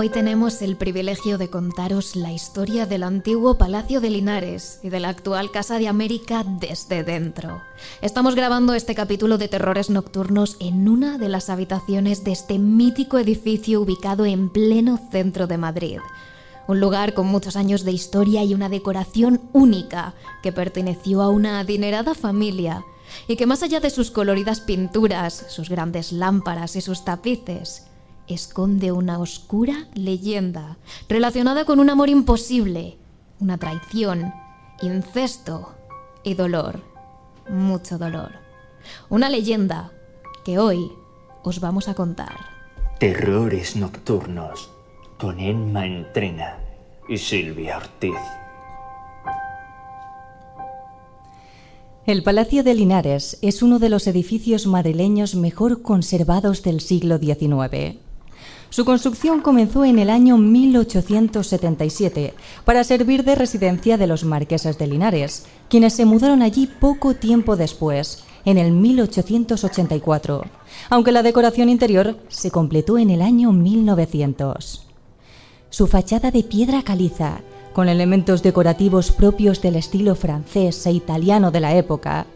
Hoy tenemos el privilegio de contaros la historia del antiguo Palacio de Linares y de la actual Casa de América desde dentro. Estamos grabando este capítulo de Terrores Nocturnos en una de las habitaciones de este mítico edificio ubicado en pleno centro de Madrid. Un lugar con muchos años de historia y una decoración única que perteneció a una adinerada familia y que más allá de sus coloridas pinturas, sus grandes lámparas y sus tapices, esconde una oscura leyenda relacionada con un amor imposible, una traición, incesto y dolor, mucho dolor. Una leyenda que hoy os vamos a contar. Terrores nocturnos con Emma Entrena y Silvia Ortiz. El Palacio de Linares es uno de los edificios madrileños mejor conservados del siglo XIX. Su construcción comenzó en el año 1877 para servir de residencia de los marqueses de Linares, quienes se mudaron allí poco tiempo después, en el 1884, aunque la decoración interior se completó en el año 1900. Su fachada de piedra caliza, con elementos decorativos propios del estilo francés e italiano de la época,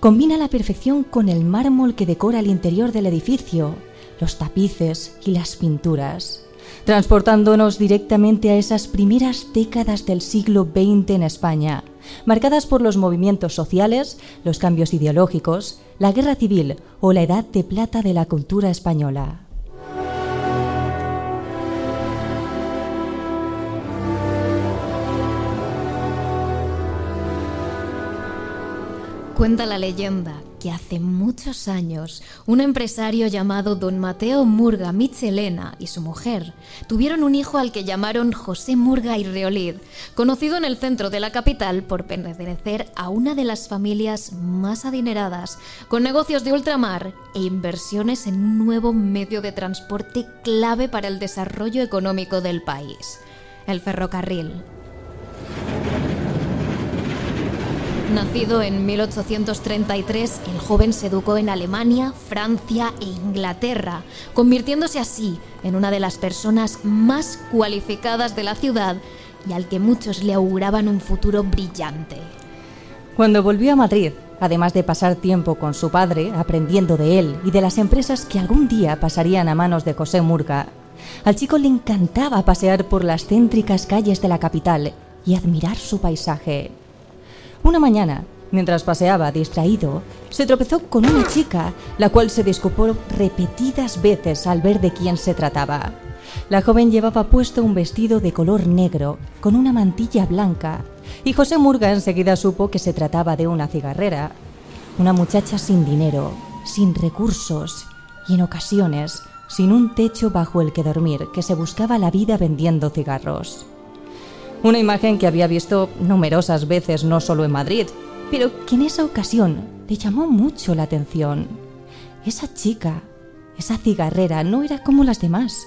combina la perfección con el mármol que decora el interior del edificio, los tapices y las pinturas, transportándonos directamente a esas primeras décadas del siglo XX en España, marcadas por los movimientos sociales, los cambios ideológicos, la guerra civil o la edad de plata de la cultura española. Cuenta la leyenda hace muchos años un empresario llamado don Mateo Murga Michelena y su mujer tuvieron un hijo al que llamaron José Murga y Reolid, conocido en el centro de la capital por pertenecer a una de las familias más adineradas, con negocios de ultramar e inversiones en un nuevo medio de transporte clave para el desarrollo económico del país, el ferrocarril. Nacido en 1833, el joven se educó en Alemania, Francia e Inglaterra, convirtiéndose así en una de las personas más cualificadas de la ciudad y al que muchos le auguraban un futuro brillante. Cuando volvió a Madrid, además de pasar tiempo con su padre, aprendiendo de él y de las empresas que algún día pasarían a manos de José Murga, al chico le encantaba pasear por las céntricas calles de la capital y admirar su paisaje. Una mañana, mientras paseaba distraído, se tropezó con una chica, la cual se disculpó repetidas veces al ver de quién se trataba. La joven llevaba puesto un vestido de color negro, con una mantilla blanca, y José Murga enseguida supo que se trataba de una cigarrera. Una muchacha sin dinero, sin recursos y en ocasiones sin un techo bajo el que dormir, que se buscaba la vida vendiendo cigarros. Una imagen que había visto numerosas veces no solo en Madrid, pero que en esa ocasión le llamó mucho la atención. Esa chica, esa cigarrera, no era como las demás.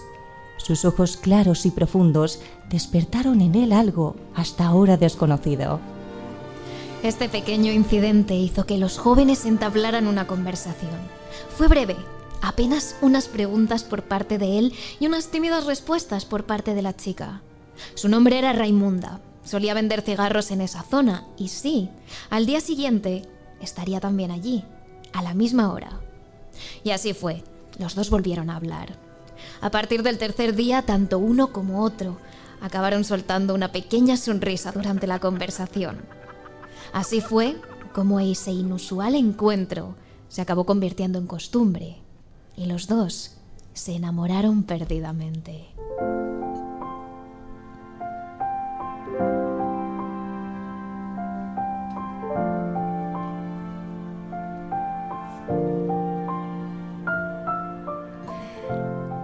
Sus ojos claros y profundos despertaron en él algo hasta ahora desconocido. Este pequeño incidente hizo que los jóvenes entablaran una conversación. Fue breve, apenas unas preguntas por parte de él y unas tímidas respuestas por parte de la chica. Su nombre era Raimunda. Solía vender cigarros en esa zona y sí, al día siguiente estaría también allí, a la misma hora. Y así fue, los dos volvieron a hablar. A partir del tercer día, tanto uno como otro acabaron soltando una pequeña sonrisa durante la conversación. Así fue como ese inusual encuentro se acabó convirtiendo en costumbre y los dos se enamoraron perdidamente.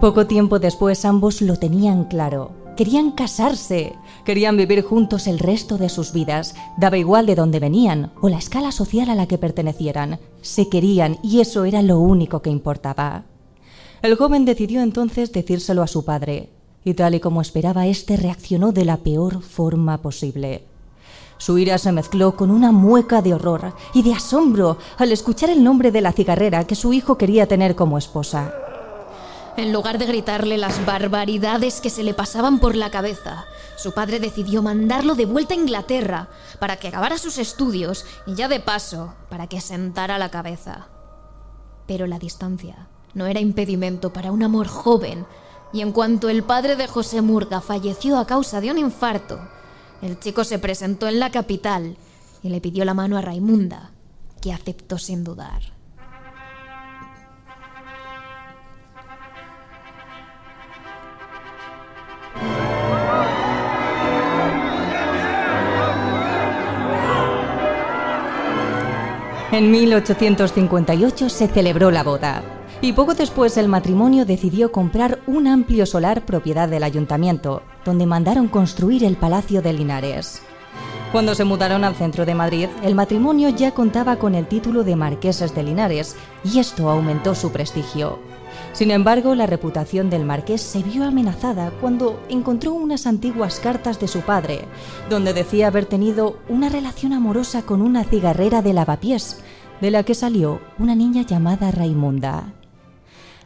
Poco tiempo después ambos lo tenían claro. Querían casarse, querían vivir juntos el resto de sus vidas, daba igual de dónde venían o la escala social a la que pertenecieran. Se querían y eso era lo único que importaba. El joven decidió entonces decírselo a su padre, y tal y como esperaba, éste reaccionó de la peor forma posible. Su ira se mezcló con una mueca de horror y de asombro al escuchar el nombre de la cigarrera que su hijo quería tener como esposa. En lugar de gritarle las barbaridades que se le pasaban por la cabeza, su padre decidió mandarlo de vuelta a Inglaterra para que acabara sus estudios y ya de paso para que sentara la cabeza. Pero la distancia no era impedimento para un amor joven y en cuanto el padre de José Murga falleció a causa de un infarto, el chico se presentó en la capital y le pidió la mano a Raimunda, que aceptó sin dudar. En 1858 se celebró la boda y poco después el matrimonio decidió comprar un amplio solar propiedad del ayuntamiento, donde mandaron construir el Palacio de Linares. Cuando se mudaron al centro de Madrid, el matrimonio ya contaba con el título de marqueses de Linares y esto aumentó su prestigio. Sin embargo, la reputación del marqués se vio amenazada cuando encontró unas antiguas cartas de su padre, donde decía haber tenido una relación amorosa con una cigarrera de lavapiés, de la que salió una niña llamada Raimunda.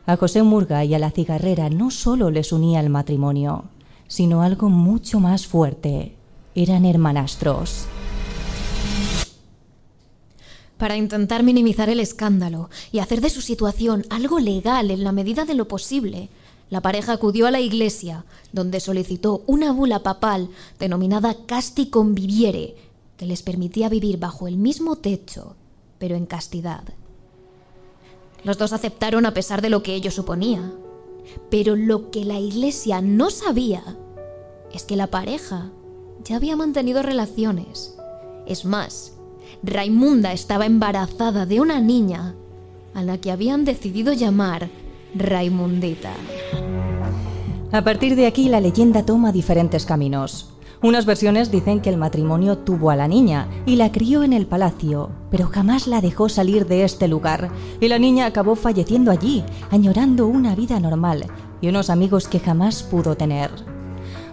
A José Murga y a la cigarrera no solo les unía el matrimonio, sino algo mucho más fuerte. Eran hermanastros. Para intentar minimizar el escándalo y hacer de su situación algo legal en la medida de lo posible, la pareja acudió a la iglesia, donde solicitó una bula papal denominada Casti Conviviere, que les permitía vivir bajo el mismo techo, pero en castidad. Los dos aceptaron a pesar de lo que ello suponía. Pero lo que la iglesia no sabía es que la pareja ya había mantenido relaciones. Es más, Raimunda estaba embarazada de una niña a la que habían decidido llamar Raimundita. A partir de aquí la leyenda toma diferentes caminos. Unas versiones dicen que el matrimonio tuvo a la niña y la crió en el palacio, pero jamás la dejó salir de este lugar, y la niña acabó falleciendo allí, añorando una vida normal y unos amigos que jamás pudo tener.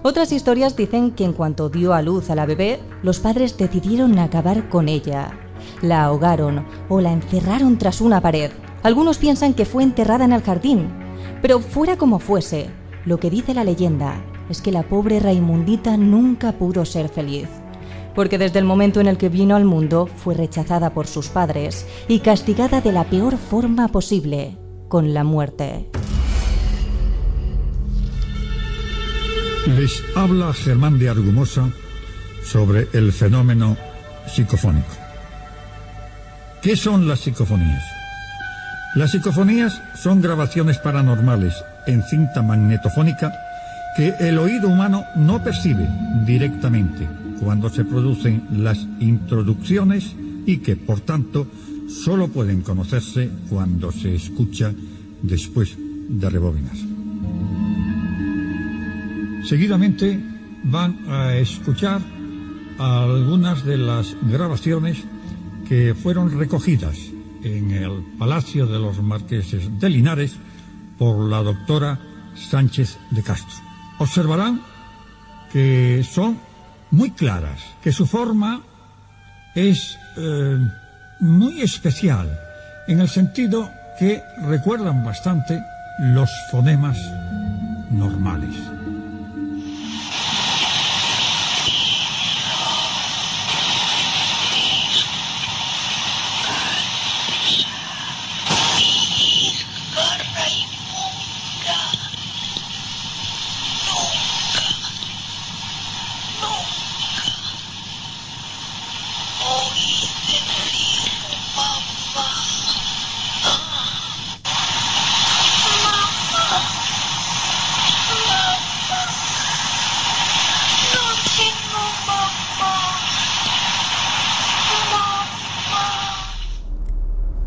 Otras historias dicen que en cuanto dio a luz a la bebé, los padres decidieron acabar con ella. La ahogaron o la encerraron tras una pared. Algunos piensan que fue enterrada en el jardín. Pero fuera como fuese, lo que dice la leyenda es que la pobre Raimundita nunca pudo ser feliz. Porque desde el momento en el que vino al mundo fue rechazada por sus padres y castigada de la peor forma posible, con la muerte. Les habla Germán de Argumosa sobre el fenómeno psicofónico. ¿Qué son las psicofonías? Las psicofonías son grabaciones paranormales en cinta magnetofónica que el oído humano no percibe directamente cuando se producen las introducciones y que, por tanto, solo pueden conocerse cuando se escucha después de rebobinar. Seguidamente van a escuchar algunas de las grabaciones que fueron recogidas en el Palacio de los Marqueses de Linares por la doctora Sánchez de Castro. Observarán que son muy claras, que su forma es eh, muy especial, en el sentido que recuerdan bastante los fonemas normales.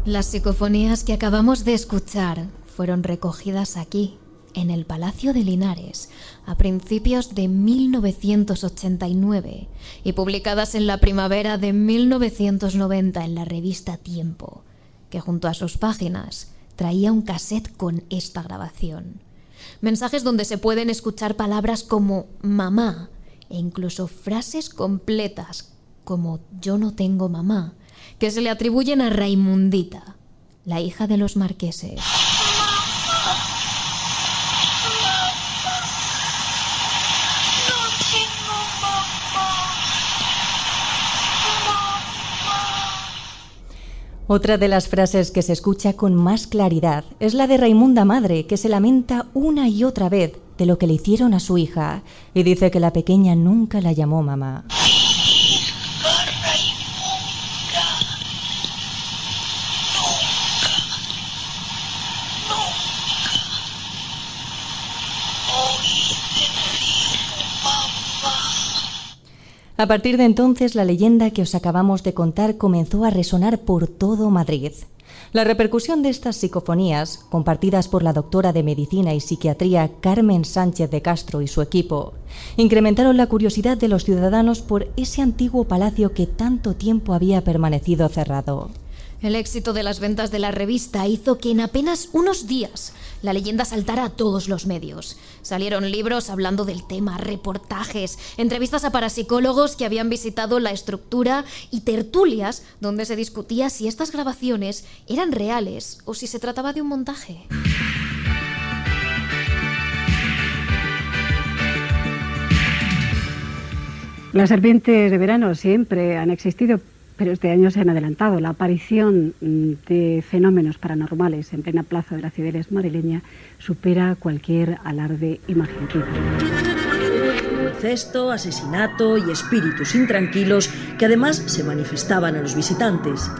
Las psicofonías que acabamos de escuchar fueron recogidas aquí, en el Palacio de Linares, a principios de 1989 y publicadas en la primavera de 1990 en la revista Tiempo, que junto a sus páginas traía un cassette con esta grabación. Mensajes donde se pueden escuchar palabras como mamá e incluso frases completas como yo no tengo mamá que se le atribuyen a Raimundita, la hija de los marqueses. Otra de las frases que se escucha con más claridad es la de Raimunda Madre, que se lamenta una y otra vez de lo que le hicieron a su hija y dice que la pequeña nunca la llamó mamá. A partir de entonces, la leyenda que os acabamos de contar comenzó a resonar por todo Madrid. La repercusión de estas psicofonías, compartidas por la doctora de Medicina y Psiquiatría Carmen Sánchez de Castro y su equipo, incrementaron la curiosidad de los ciudadanos por ese antiguo palacio que tanto tiempo había permanecido cerrado. El éxito de las ventas de la revista hizo que en apenas unos días la leyenda saltara a todos los medios. Salieron libros hablando del tema, reportajes, entrevistas a parapsicólogos que habían visitado la estructura y tertulias donde se discutía si estas grabaciones eran reales o si se trataba de un montaje. Las serpientes de verano siempre han existido, pero este año se han adelantado. La aparición mm, de fenómenos paranormales en plena plaza de la Cibeles madrileña supera cualquier alarde imaginativo. Incesto, asesinato y espíritus intranquilos que además se manifestaban a los visitantes.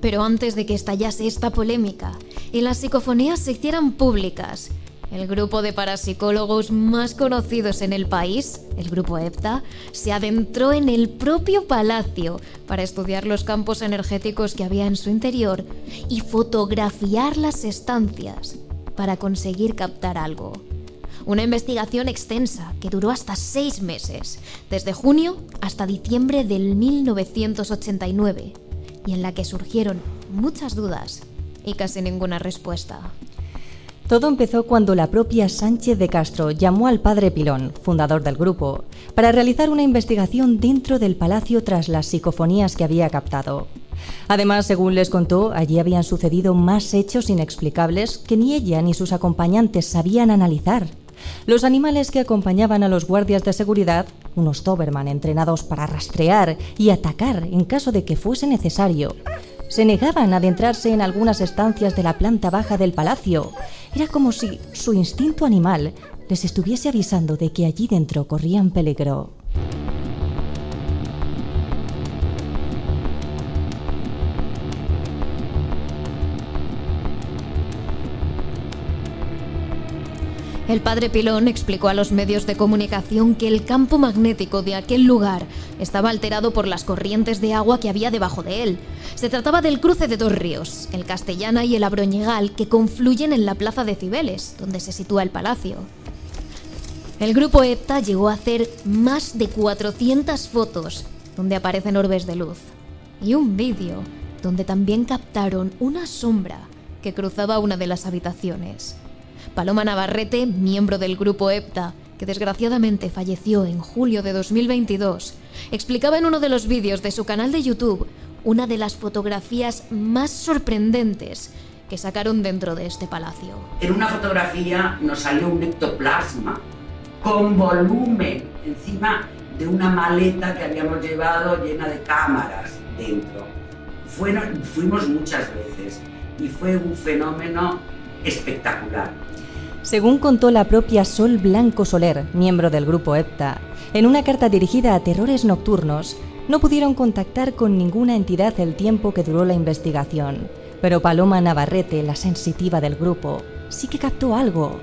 Pero antes de que estallase esta polémica y las psicofonías se hicieran públicas, el grupo de parapsicólogos más conocidos en el país, el grupo EPTA, se adentró en el propio palacio para estudiar los campos energéticos que había en su interior y fotografiar las estancias para conseguir captar algo. Una investigación extensa que duró hasta seis meses, desde junio hasta diciembre del 1989, y en la que surgieron muchas dudas y casi ninguna respuesta. Todo empezó cuando la propia Sánchez de Castro llamó al padre Pilón, fundador del grupo, para realizar una investigación dentro del palacio tras las psicofonías que había captado. Además, según les contó, allí habían sucedido más hechos inexplicables que ni ella ni sus acompañantes sabían analizar. Los animales que acompañaban a los guardias de seguridad, unos Doberman entrenados para rastrear y atacar en caso de que fuese necesario, se negaban a adentrarse en algunas estancias de la planta baja del palacio. Era como si su instinto animal les estuviese avisando de que allí dentro corrían peligro. El padre Pilón explicó a los medios de comunicación que el campo magnético de aquel lugar estaba alterado por las corrientes de agua que había debajo de él. Se trataba del cruce de dos ríos, el Castellana y el Abroñegal, que confluyen en la plaza de Cibeles, donde se sitúa el palacio. El grupo EPTA llegó a hacer más de 400 fotos donde aparecen orbes de luz y un vídeo donde también captaron una sombra que cruzaba una de las habitaciones. Paloma Navarrete, miembro del grupo EPTA, que desgraciadamente falleció en julio de 2022, explicaba en uno de los vídeos de su canal de YouTube una de las fotografías más sorprendentes que sacaron dentro de este palacio. En una fotografía nos salió un ectoplasma con volumen encima de una maleta que habíamos llevado llena de cámaras dentro. fuimos muchas veces y fue un fenómeno espectacular. Según contó la propia Sol Blanco Soler, miembro del grupo EPTA, en una carta dirigida a terrores nocturnos, no pudieron contactar con ninguna entidad el tiempo que duró la investigación, pero Paloma Navarrete, la sensitiva del grupo, sí que captó algo.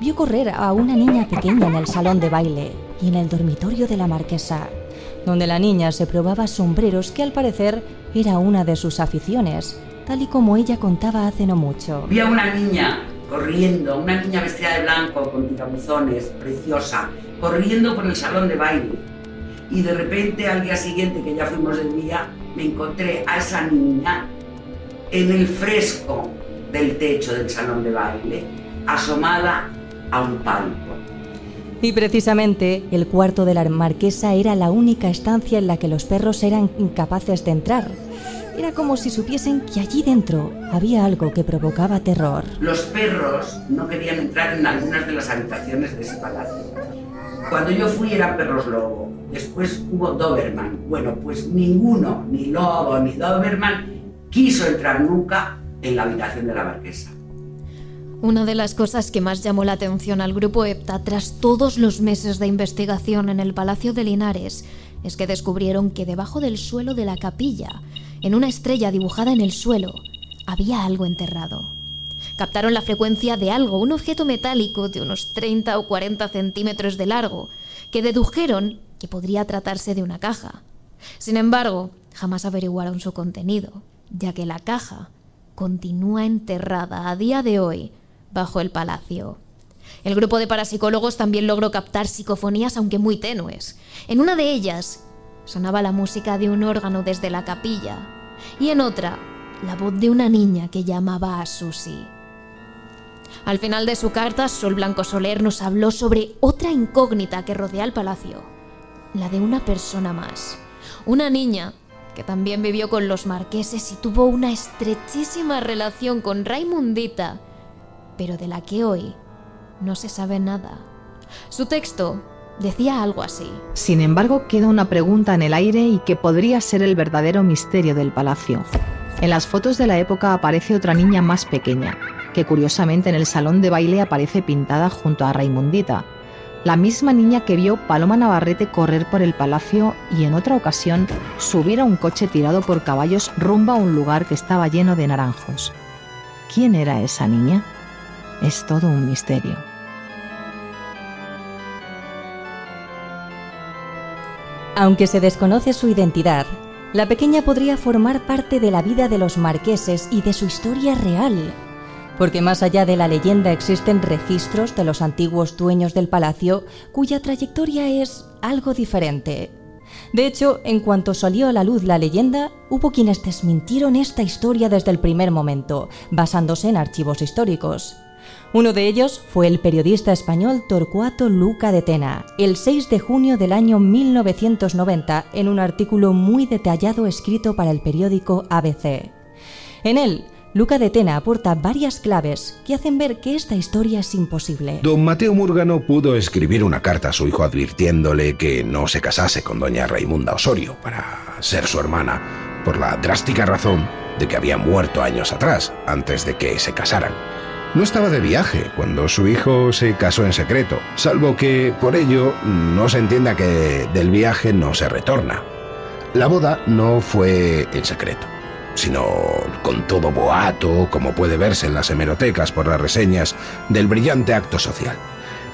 Vio correr a una niña pequeña en el salón de baile y en el dormitorio de la marquesa, donde la niña se probaba sombreros que al parecer era una de sus aficiones, tal y como ella contaba hace no mucho. Vi a una niña corriendo, una niña vestida de blanco con tirabuzones, preciosa, corriendo por el salón de baile. Y de repente al día siguiente, que ya fuimos del día, me encontré a esa niña en el fresco del techo del salón de baile, asomada a un palco. Y precisamente el cuarto de la marquesa era la única estancia en la que los perros eran incapaces de entrar era como si supiesen que allí dentro había algo que provocaba terror. Los perros no querían entrar en algunas de las habitaciones de ese palacio. Cuando yo fui eran perros lobo, Después hubo Doberman. Bueno, pues ninguno, ni Lobo ni Doberman, quiso entrar nunca en la habitación de la marquesa. Una de las cosas que más llamó la atención al grupo EPTA tras todos los meses de investigación en el Palacio de Linares es que descubrieron que debajo del suelo de la capilla, en una estrella dibujada en el suelo, había algo enterrado. Captaron la frecuencia de algo, un objeto metálico de unos 30 o 40 centímetros de largo, que dedujeron que podría tratarse de una caja. Sin embargo, jamás averiguaron su contenido, ya que la caja continúa enterrada a día de hoy bajo el palacio. El grupo de parapsicólogos también logró captar psicofonías, aunque muy tenues. En una de ellas sonaba la música de un órgano desde la capilla y en otra la voz de una niña que llamaba a Susie. Al final de su carta, Sol Blanco Soler nos habló sobre otra incógnita que rodea el palacio, la de una persona más, una niña que también vivió con los marqueses y tuvo una estrechísima relación con Raimundita, pero de la que hoy no se sabe nada. Su texto decía algo así. Sin embargo, queda una pregunta en el aire y que podría ser el verdadero misterio del palacio. En las fotos de la época aparece otra niña más pequeña, que curiosamente en el salón de baile aparece pintada junto a Raimundita, la misma niña que vio Paloma Navarrete correr por el palacio y en otra ocasión subir a un coche tirado por caballos rumbo a un lugar que estaba lleno de naranjos. ¿Quién era esa niña? Es todo un misterio. Aunque se desconoce su identidad, la pequeña podría formar parte de la vida de los marqueses y de su historia real, porque más allá de la leyenda existen registros de los antiguos dueños del palacio cuya trayectoria es algo diferente. De hecho, en cuanto salió a la luz la leyenda, hubo quienes desmintieron esta historia desde el primer momento, basándose en archivos históricos. Uno de ellos fue el periodista español Torcuato Luca de Tena, el 6 de junio del año 1990, en un artículo muy detallado escrito para el periódico ABC. En él, Luca de Tena aporta varias claves que hacen ver que esta historia es imposible. Don Mateo Murgano pudo escribir una carta a su hijo advirtiéndole que no se casase con doña Raimunda Osorio para ser su hermana, por la drástica razón de que había muerto años atrás, antes de que se casaran. No estaba de viaje cuando su hijo se casó en secreto, salvo que por ello no se entienda que del viaje no se retorna. La boda no fue en secreto, sino con todo boato, como puede verse en las hemerotecas por las reseñas del brillante acto social.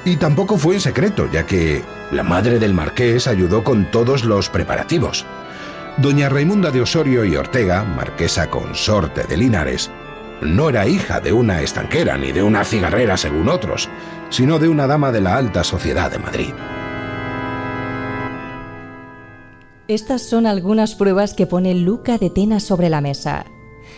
Y tampoco fue en secreto, ya que la madre del marqués ayudó con todos los preparativos. Doña Raimunda de Osorio y Ortega, marquesa consorte de Linares, no era hija de una estanquera ni de una cigarrera según otros, sino de una dama de la alta sociedad de Madrid. Estas son algunas pruebas que pone Luca de Tena sobre la mesa.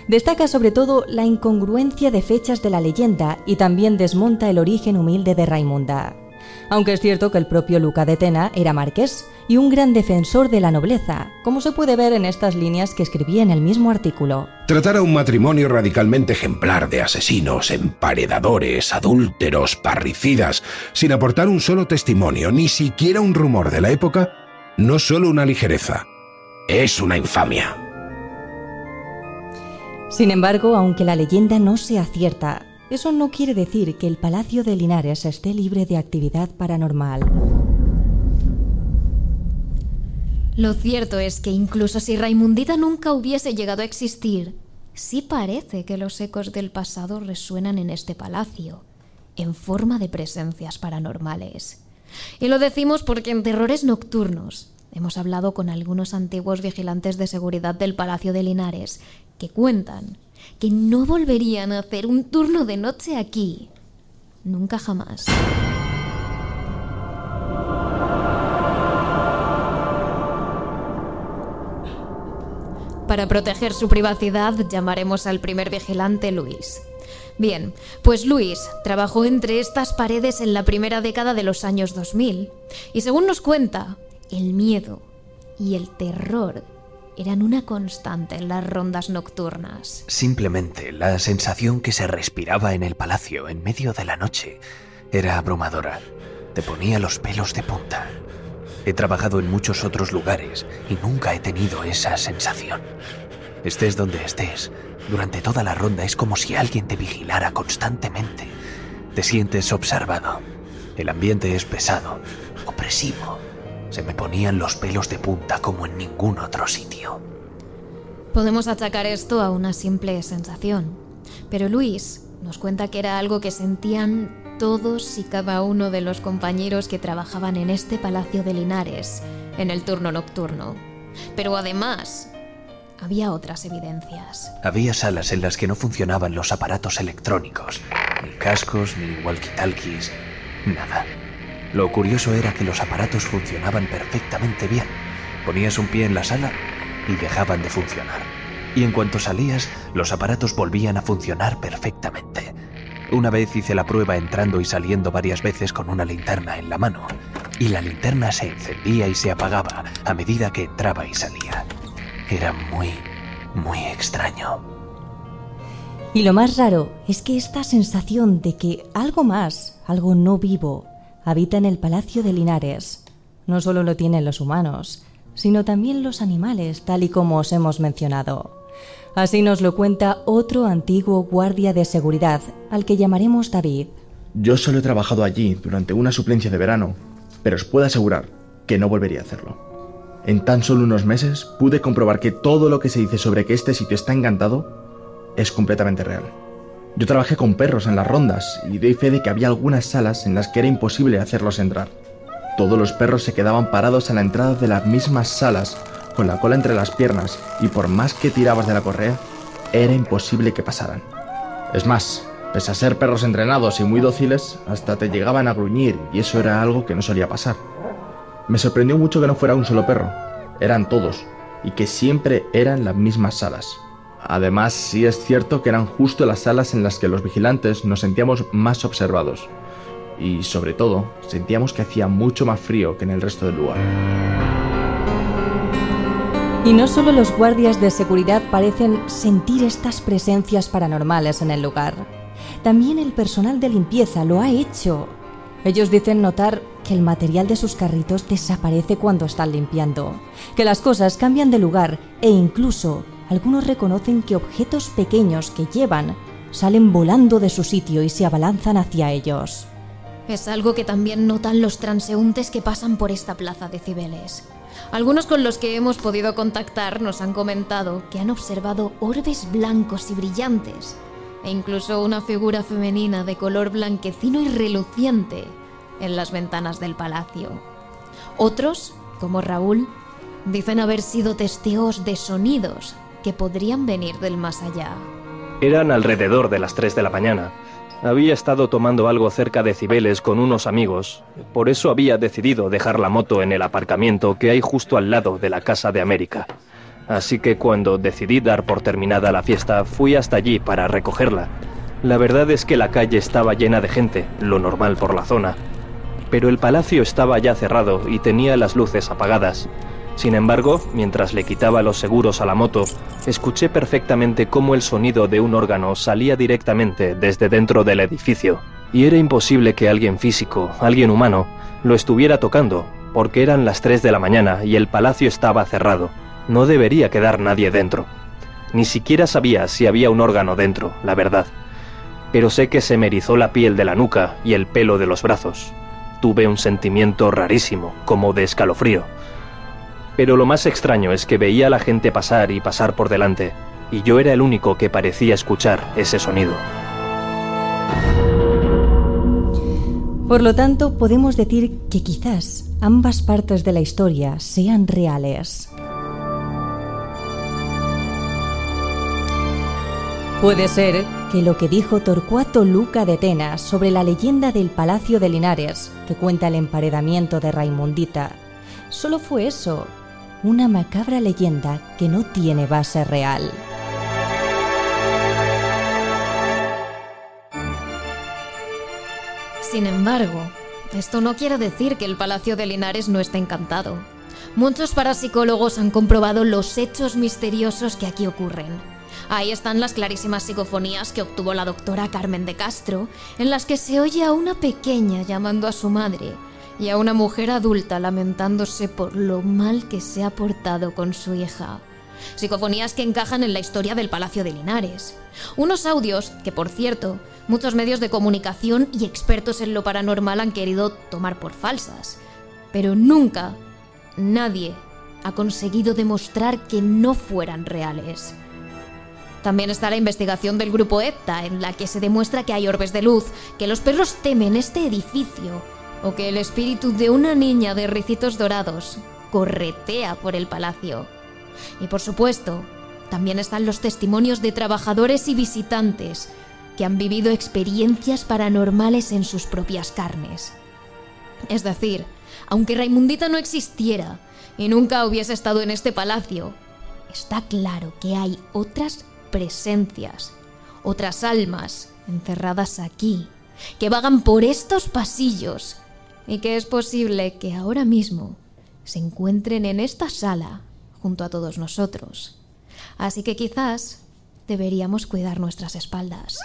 Destaca sobre todo la incongruencia de fechas de la leyenda y también desmonta el origen humilde de Raimunda. Aunque es cierto que el propio Luca de Tena era marqués y un gran defensor de la nobleza, como se puede ver en estas líneas que escribí en el mismo artículo. Tratar a un matrimonio radicalmente ejemplar de asesinos, emparedadores, adúlteros, parricidas, sin aportar un solo testimonio, ni siquiera un rumor de la época, no solo una ligereza, es una infamia. Sin embargo, aunque la leyenda no sea cierta, eso no quiere decir que el Palacio de Linares esté libre de actividad paranormal. Lo cierto es que incluso si Raimundita nunca hubiese llegado a existir, sí parece que los ecos del pasado resuenan en este palacio, en forma de presencias paranormales. Y lo decimos porque en Terrores Nocturnos hemos hablado con algunos antiguos vigilantes de seguridad del Palacio de Linares que cuentan que no volverían a hacer un turno de noche aquí. Nunca jamás. Para proteger su privacidad llamaremos al primer vigilante Luis. Bien, pues Luis trabajó entre estas paredes en la primera década de los años 2000 y según nos cuenta, el miedo y el terror eran una constante en las rondas nocturnas. Simplemente la sensación que se respiraba en el palacio en medio de la noche era abrumadora. Te ponía los pelos de punta. He trabajado en muchos otros lugares y nunca he tenido esa sensación. Estés donde estés, durante toda la ronda es como si alguien te vigilara constantemente. Te sientes observado. El ambiente es pesado, opresivo. Se me ponían los pelos de punta como en ningún otro sitio. Podemos achacar esto a una simple sensación, pero Luis nos cuenta que era algo que sentían todos y cada uno de los compañeros que trabajaban en este Palacio de Linares en el turno nocturno. Pero además, había otras evidencias. Había salas en las que no funcionaban los aparatos electrónicos, ni cascos, ni walkie-talkies, nada. Lo curioso era que los aparatos funcionaban perfectamente bien. Ponías un pie en la sala y dejaban de funcionar. Y en cuanto salías, los aparatos volvían a funcionar perfectamente. Una vez hice la prueba entrando y saliendo varias veces con una linterna en la mano, y la linterna se encendía y se apagaba a medida que entraba y salía. Era muy, muy extraño. Y lo más raro es que esta sensación de que algo más, algo no vivo, habita en el Palacio de Linares, no solo lo tienen los humanos, sino también los animales, tal y como os hemos mencionado. Así nos lo cuenta otro antiguo guardia de seguridad, al que llamaremos David. Yo solo he trabajado allí durante una suplencia de verano, pero os puedo asegurar que no volvería a hacerlo. En tan solo unos meses pude comprobar que todo lo que se dice sobre que este sitio está encantado es completamente real. Yo trabajé con perros en las rondas y doy fe de que había algunas salas en las que era imposible hacerlos entrar. Todos los perros se quedaban parados a la entrada de las mismas salas, con la cola entre las piernas, y por más que tirabas de la correa, era imposible que pasaran. Es más, pese a ser perros entrenados y muy dóciles, hasta te llegaban a gruñir, y eso era algo que no solía pasar. Me sorprendió mucho que no fuera un solo perro, eran todos, y que siempre eran las mismas salas. Además, sí es cierto que eran justo las salas en las que los vigilantes nos sentíamos más observados, y sobre todo sentíamos que hacía mucho más frío que en el resto del lugar. Y no solo los guardias de seguridad parecen sentir estas presencias paranormales en el lugar, también el personal de limpieza lo ha hecho. Ellos dicen notar que el material de sus carritos desaparece cuando están limpiando, que las cosas cambian de lugar e incluso algunos reconocen que objetos pequeños que llevan salen volando de su sitio y se abalanzan hacia ellos. Es algo que también notan los transeúntes que pasan por esta plaza de Cibeles. Algunos con los que hemos podido contactar nos han comentado que han observado orbes blancos y brillantes, e incluso una figura femenina de color blanquecino y reluciente en las ventanas del palacio. Otros, como Raúl, dicen haber sido testigos de sonidos que podrían venir del más allá. Eran alrededor de las 3 de la mañana. Había estado tomando algo cerca de Cibeles con unos amigos, por eso había decidido dejar la moto en el aparcamiento que hay justo al lado de la Casa de América. Así que cuando decidí dar por terminada la fiesta, fui hasta allí para recogerla. La verdad es que la calle estaba llena de gente, lo normal por la zona. Pero el palacio estaba ya cerrado y tenía las luces apagadas. Sin embargo, mientras le quitaba los seguros a la moto, escuché perfectamente cómo el sonido de un órgano salía directamente desde dentro del edificio. Y era imposible que alguien físico, alguien humano, lo estuviera tocando, porque eran las 3 de la mañana y el palacio estaba cerrado. No debería quedar nadie dentro. Ni siquiera sabía si había un órgano dentro, la verdad. Pero sé que se me erizó la piel de la nuca y el pelo de los brazos. Tuve un sentimiento rarísimo, como de escalofrío. Pero lo más extraño es que veía a la gente pasar y pasar por delante, y yo era el único que parecía escuchar ese sonido. Por lo tanto, podemos decir que quizás ambas partes de la historia sean reales. Puede ser que lo que dijo Torcuato Luca de Tenas sobre la leyenda del Palacio de Linares, que cuenta el emparedamiento de Raimundita, solo fue eso, una macabra leyenda que no tiene base real. Sin embargo, esto no quiere decir que el Palacio de Linares no esté encantado. Muchos parapsicólogos han comprobado los hechos misteriosos que aquí ocurren. Ahí están las clarísimas psicofonías que obtuvo la doctora Carmen de Castro, en las que se oye a una pequeña llamando a su madre, y a una mujer adulta lamentándose por lo mal que se ha portado con su hija. Psicofonías que encajan en la historia del Palacio de Linares. Unos audios que, por cierto, muchos medios de comunicación y expertos en lo paranormal han querido tomar por falsas. Pero nunca nadie ha conseguido demostrar que no fueran reales. También está la investigación del grupo EPTA, en la que se demuestra que hay orbes de luz, que los perros temen este edificio, o que el espíritu de una niña de ricitos dorados corretea por el palacio. Y por supuesto, también están los testimonios de trabajadores y visitantes que han vivido experiencias paranormales en sus propias carnes. Es decir, aunque Raimundita no existiera y nunca hubiese estado en este palacio, está claro que hay otras presencias, otras almas encerradas aquí, que vagan por estos pasillos y que es posible que ahora mismo se encuentren en esta sala junto a todos nosotros. Así que quizás deberíamos cuidar nuestras espaldas.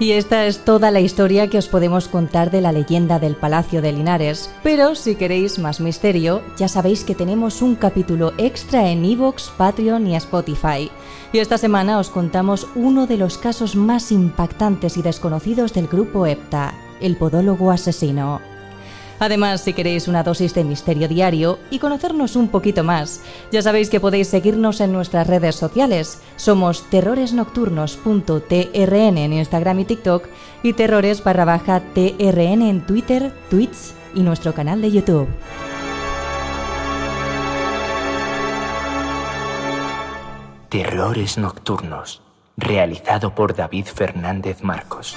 Y esta es toda la historia que os podemos contar de la leyenda del Palacio de Linares. Pero si queréis más misterio, ya sabéis que tenemos un capítulo extra en Evox, Patreon y Spotify. Y esta semana os contamos uno de los casos más impactantes y desconocidos del grupo EPTA, el podólogo asesino. Además, si queréis una dosis de misterio diario y conocernos un poquito más, ya sabéis que podéis seguirnos en nuestras redes sociales. Somos terroresnocturnos.trn en Instagram y TikTok y terrores trn en Twitter, Twitch y nuestro canal de YouTube. Terrores Nocturnos, realizado por David Fernández Marcos.